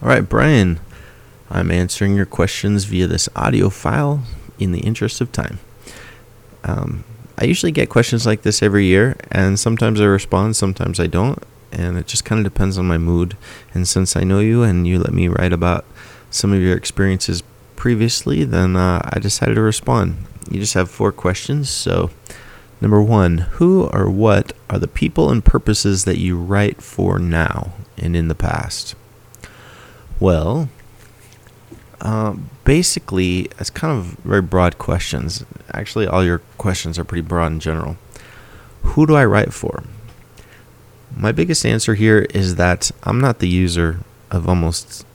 All right, Brian, I'm answering your questions via this audio file in the interest of time. Um, I usually get questions like this every year, and sometimes I respond, sometimes I don't, and it just kind of depends on my mood. And since I know you and you let me write about some of your experiences previously, then uh, I decided to respond. You just have four questions. So, number one, who or what are the people and purposes that you write for now and in the past? Well, um, basically, it's kind of very broad questions. Actually, all your questions are pretty broad in general. Who do I write for? My biggest answer here is that I'm not the user of almost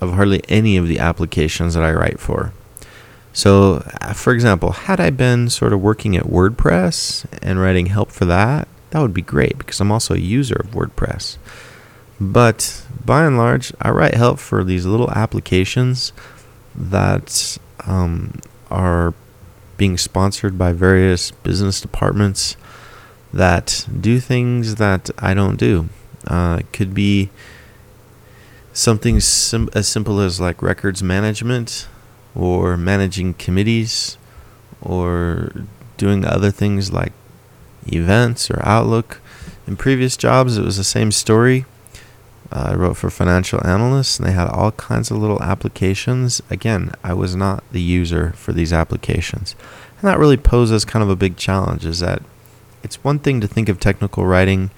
of hardly any of the applications that I write for. So, uh, for example, had I been sort of working at WordPress and writing help for that, that would be great because I'm also a user of WordPress. But by and large, I write help for these little applications that um, are being sponsored by various business departments that do things that I don't do. Uh, it could be something sim- as simple as like records management or managing committees or doing other things like events or Outlook. In previous jobs, it was the same story. Uh, I wrote for financial analysts, and they had all kinds of little applications. Again, I was not the user for these applications. And that really poses kind of a big challenge is that it's one thing to think of technical writing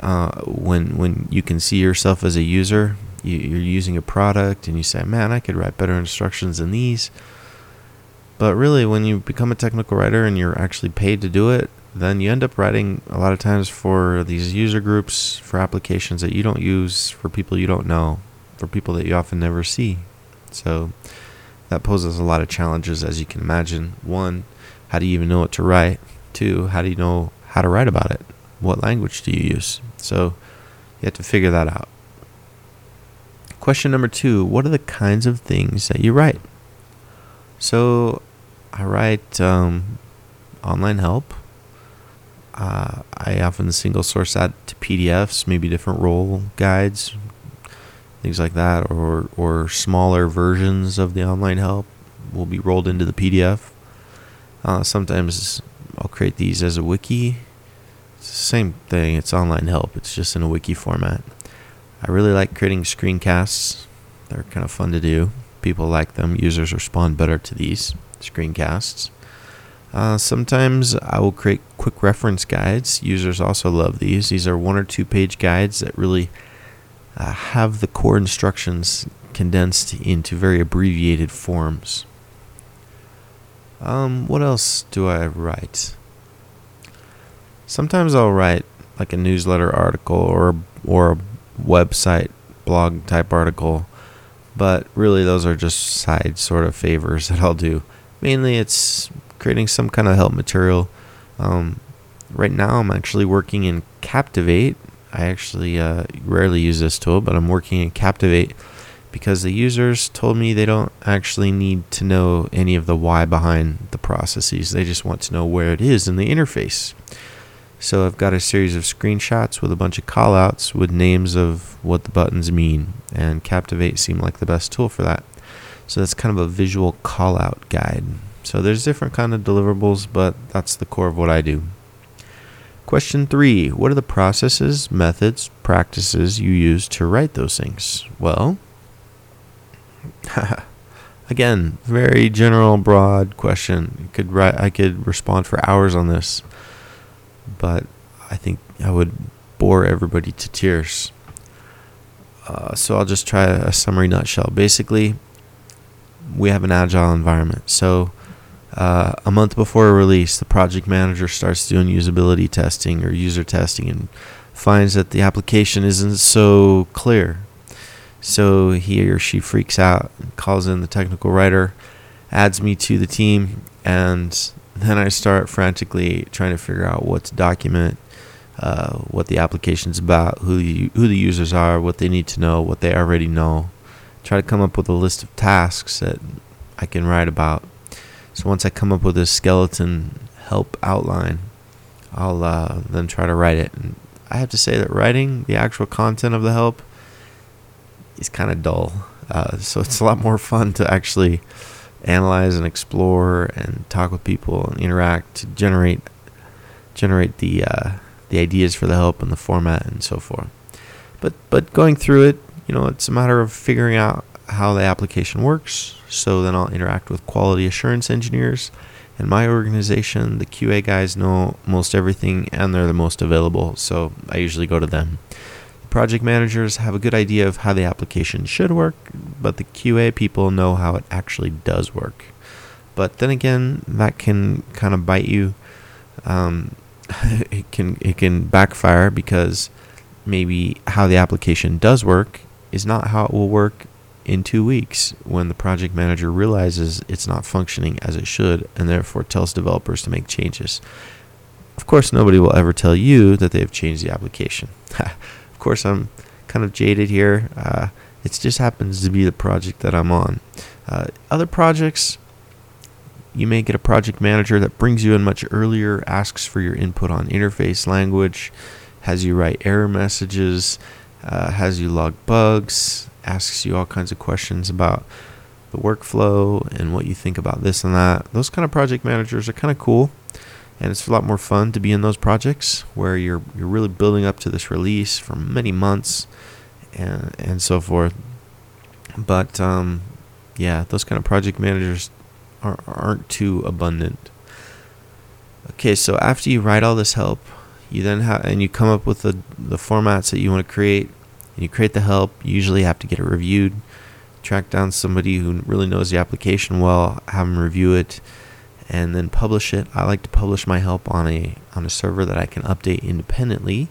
uh, when, when you can see yourself as a user. You, you're using a product and you say, man, I could write better instructions than these. But really, when you become a technical writer and you're actually paid to do it, then you end up writing a lot of times for these user groups for applications that you don't use for people you don't know for people that you often never see. So that poses a lot of challenges as you can imagine. One how do you even know what to write? Two how do you know how to write about it? What language do you use? So you have to figure that out. Question number two what are the kinds of things that you write? So i write um, online help uh, I often single source that to PDFs, maybe different role guides, things like that, or or smaller versions of the online help will be rolled into the PDF. Uh, sometimes I'll create these as a wiki. It's the same thing. It's online help. It's just in a wiki format. I really like creating screencasts. They're kind of fun to do. People like them. Users respond better to these screencasts. Uh, sometimes I will create quick reference guides. Users also love these. These are one or two page guides that really uh, have the core instructions condensed into very abbreviated forms. Um, what else do I write? Sometimes I'll write like a newsletter article or or a website blog type article, but really those are just side sort of favors that I'll do. Mainly it's creating some kind of help material. Um, right now, I'm actually working in Captivate. I actually uh, rarely use this tool, but I'm working in Captivate because the users told me they don't actually need to know any of the why behind the processes. They just want to know where it is in the interface. So I've got a series of screenshots with a bunch of callouts with names of what the buttons mean, and Captivate seemed like the best tool for that. So that's kind of a visual callout guide. So there's different kind of deliverables, but that's the core of what I do. Question three What are the processes, methods, practices you use to write those things? Well, again, very general, broad question. could write, I could respond for hours on this, but I think I would bore everybody to tears. Uh, so I'll just try a summary nutshell. Basically, we have an agile environment. So uh, a month before a release, the project manager starts doing usability testing or user testing and finds that the application isn't so clear. So he or she freaks out, and calls in the technical writer, adds me to the team, and then I start frantically trying to figure out what to document, uh, what the application's about, who the, who the users are, what they need to know, what they already know. Try to come up with a list of tasks that I can write about so once I come up with a skeleton help outline, I'll uh, then try to write it. And I have to say that writing the actual content of the help is kind of dull. Uh, so it's a lot more fun to actually analyze and explore and talk with people and interact to generate generate the uh, the ideas for the help and the format and so forth. But but going through it, you know, it's a matter of figuring out how the application works. So then I'll interact with quality assurance engineers. In my organization, the QA guys know most everything and they're the most available, so I usually go to them. The project managers have a good idea of how the application should work, but the QA people know how it actually does work. But then again, that can kind of bite you. Um, it can it can backfire because maybe how the application does work is not how it will work in two weeks when the project manager realizes it's not functioning as it should and therefore tells developers to make changes. Of course, nobody will ever tell you that they've changed the application. of course, I'm kind of jaded here. Uh, it just happens to be the project that I'm on. Uh, other projects, you may get a project manager that brings you in much earlier, asks for your input on interface language, has you write error messages, uh, has you log bugs, asks you all kinds of questions about the workflow and what you think about this and that. Those kind of project managers are kind of cool, and it's a lot more fun to be in those projects where you're you're really building up to this release for many months and and so forth. But um, yeah, those kind of project managers are, aren't too abundant. Okay, so after you write all this help, you then have and you come up with the the formats that you want to create. And you create the help. You usually have to get it reviewed. Track down somebody who really knows the application well, have them review it, and then publish it. I like to publish my help on a on a server that I can update independently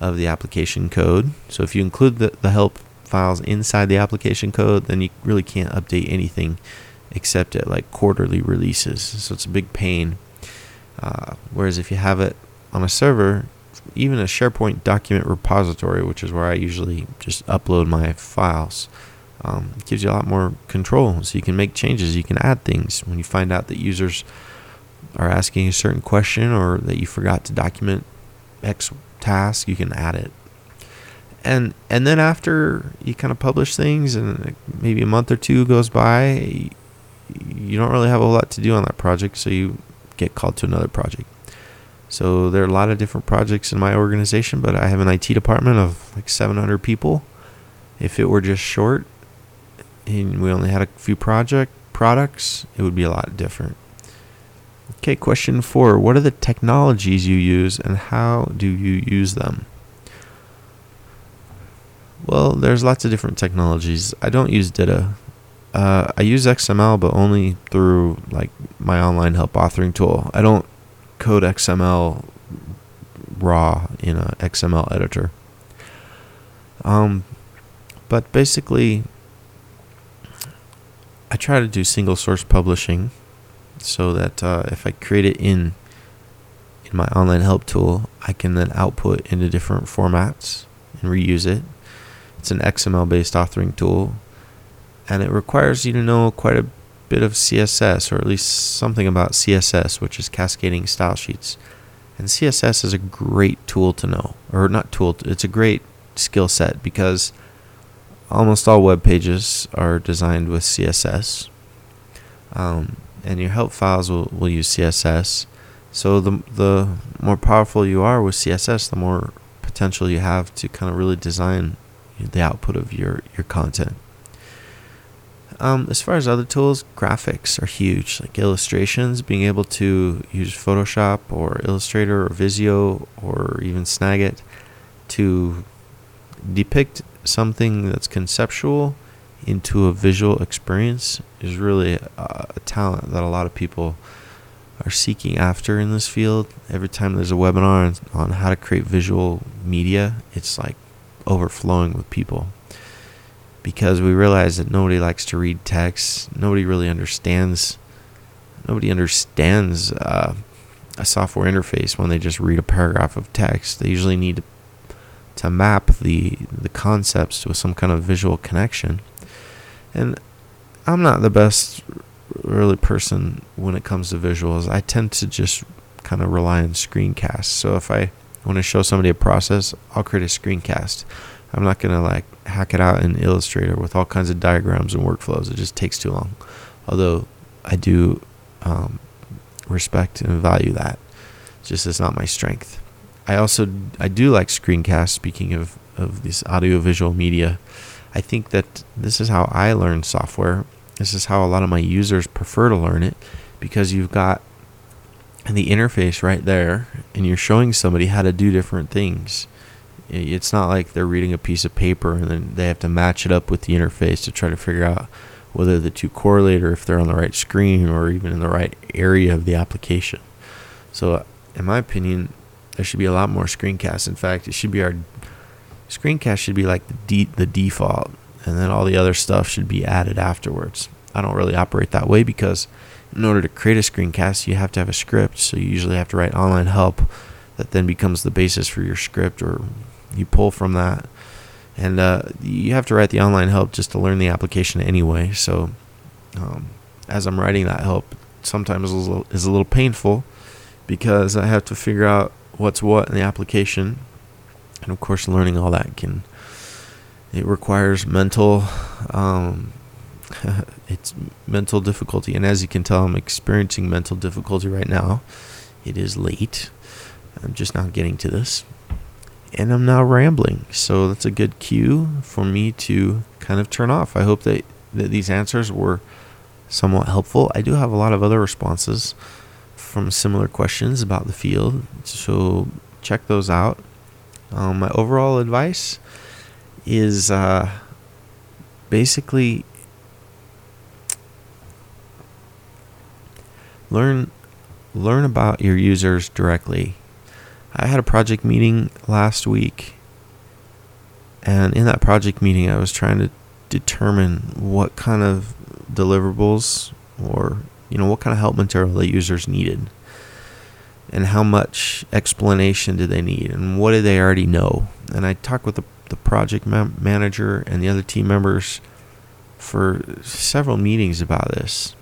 of the application code. So if you include the, the help files inside the application code, then you really can't update anything except at like quarterly releases. So it's a big pain. Uh, whereas if you have it on a server, even a SharePoint document repository, which is where I usually just upload my files, um, gives you a lot more control. So you can make changes, you can add things when you find out that users are asking a certain question or that you forgot to document X task, you can add it. And and then after you kind of publish things, and maybe a month or two goes by, you don't really have a lot to do on that project, so you get called to another project. So there are a lot of different projects in my organization, but I have an IT department of like 700 people. If it were just short and we only had a few project products, it would be a lot different. Okay, question 4. What are the technologies you use and how do you use them? Well, there's lots of different technologies. I don't use DITA. Uh, I use XML, but only through like my online help authoring tool. I don't code XML raw in a XML editor. Um, but basically, I try to do single source publishing, so that uh, if I create it in in my online help tool, I can then output into different formats and reuse it. It's an XML based authoring tool, and it requires you to know quite a bit of CSS, or at least something about CSS, which is cascading style sheets. And CSS is a great tool to know, or not tool, it's a great skill set because almost all web pages are designed with CSS. Um, and your help files will, will use CSS. So the the more powerful you are with CSS, the more potential you have to kind of really design the output of your, your content. Um, as far as other tools, graphics are huge. Like illustrations, being able to use Photoshop or Illustrator or Visio or even Snagit to depict something that's conceptual into a visual experience is really a, a talent that a lot of people are seeking after in this field. Every time there's a webinar on, on how to create visual media, it's like overflowing with people because we realize that nobody likes to read text. Nobody really understands. Nobody understands uh, a software interface when they just read a paragraph of text. They usually need to, to map the the concepts with some kind of visual connection. And I'm not the best really person when it comes to visuals. I tend to just kind of rely on screencasts. So if I want to show somebody a process, I'll create a screencast I'm not gonna like hack it out in Illustrator with all kinds of diagrams and workflows. It just takes too long. Although I do um, respect and value that. It's just it's not my strength. I also I do like screencasts. Speaking of of this audio visual media, I think that this is how I learn software. This is how a lot of my users prefer to learn it because you've got the interface right there and you're showing somebody how to do different things. It's not like they're reading a piece of paper and then they have to match it up with the interface to try to figure out whether the two correlate or if they're on the right screen or even in the right area of the application. So, in my opinion, there should be a lot more screencasts. In fact, it should be our screencast should be like the de- the default, and then all the other stuff should be added afterwards. I don't really operate that way because in order to create a screencast, you have to have a script. So you usually have to write online help that then becomes the basis for your script, or you pull from that. And uh, you have to write the online help just to learn the application anyway. So um, as I'm writing that help, sometimes is a, little, a little painful because I have to figure out what's what in the application. And of course, learning all that can it requires mental um, it's mental difficulty and as you can tell i'm experiencing mental difficulty right now it is late i'm just not getting to this and i'm now rambling. So that's a good cue for me to kind of turn off. I hope that, that these answers were somewhat helpful. I do have a lot of other responses from similar questions about the field so check those out. Um, my overall advice is uh, basically learn learn about your users directly. I had a project meeting last week and in that project meeting I was trying to determine what kind of deliverables or you know what kind of help material the users needed and how much explanation did they need and what did they already know. And i talked with the, the project manager and the other team members for several meetings about this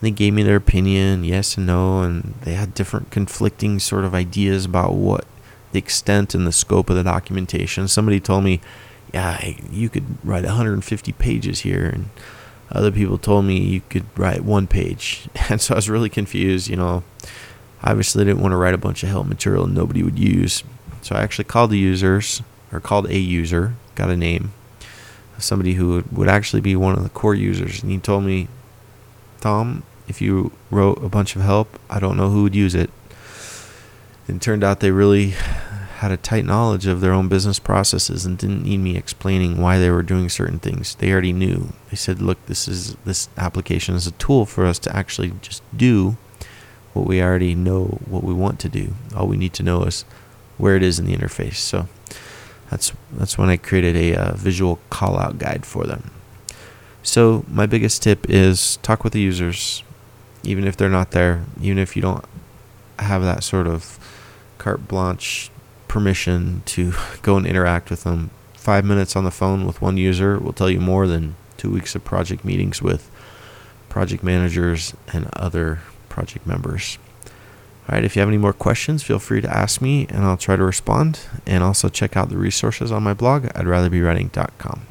they gave me their opinion, yes and no, and they had different conflicting sort of ideas about what the extent and the scope of the documentation. Somebody told me, yeah, you could write 150 pages here, and other people told me you could write one page. And so I was really confused, you know. Obviously, didn't want to write a bunch of help material nobody would use. So I actually called the users, or called a user, got a name, somebody who would actually be one of the core users. And he told me, Tom, if you wrote a bunch of help, I don't know who would use it. It turned out they really had a tight knowledge of their own business processes and didn't need me explaining why they were doing certain things. They already knew. They said, "Look, this is this application is a tool for us to actually just do what we already know what we want to do. All we need to know is where it is in the interface." So that's that's when I created a uh, visual call out guide for them. So my biggest tip is talk with the users, even if they're not there, even if you don't have that sort of carte blanche permission to go and interact with them. Five minutes on the phone with one user will tell you more than two weeks of project meetings with project managers and other project members. All right, if you have any more questions, feel free to ask me and I'll try to respond. And also check out the resources on my blog, I'd rather be writing.com.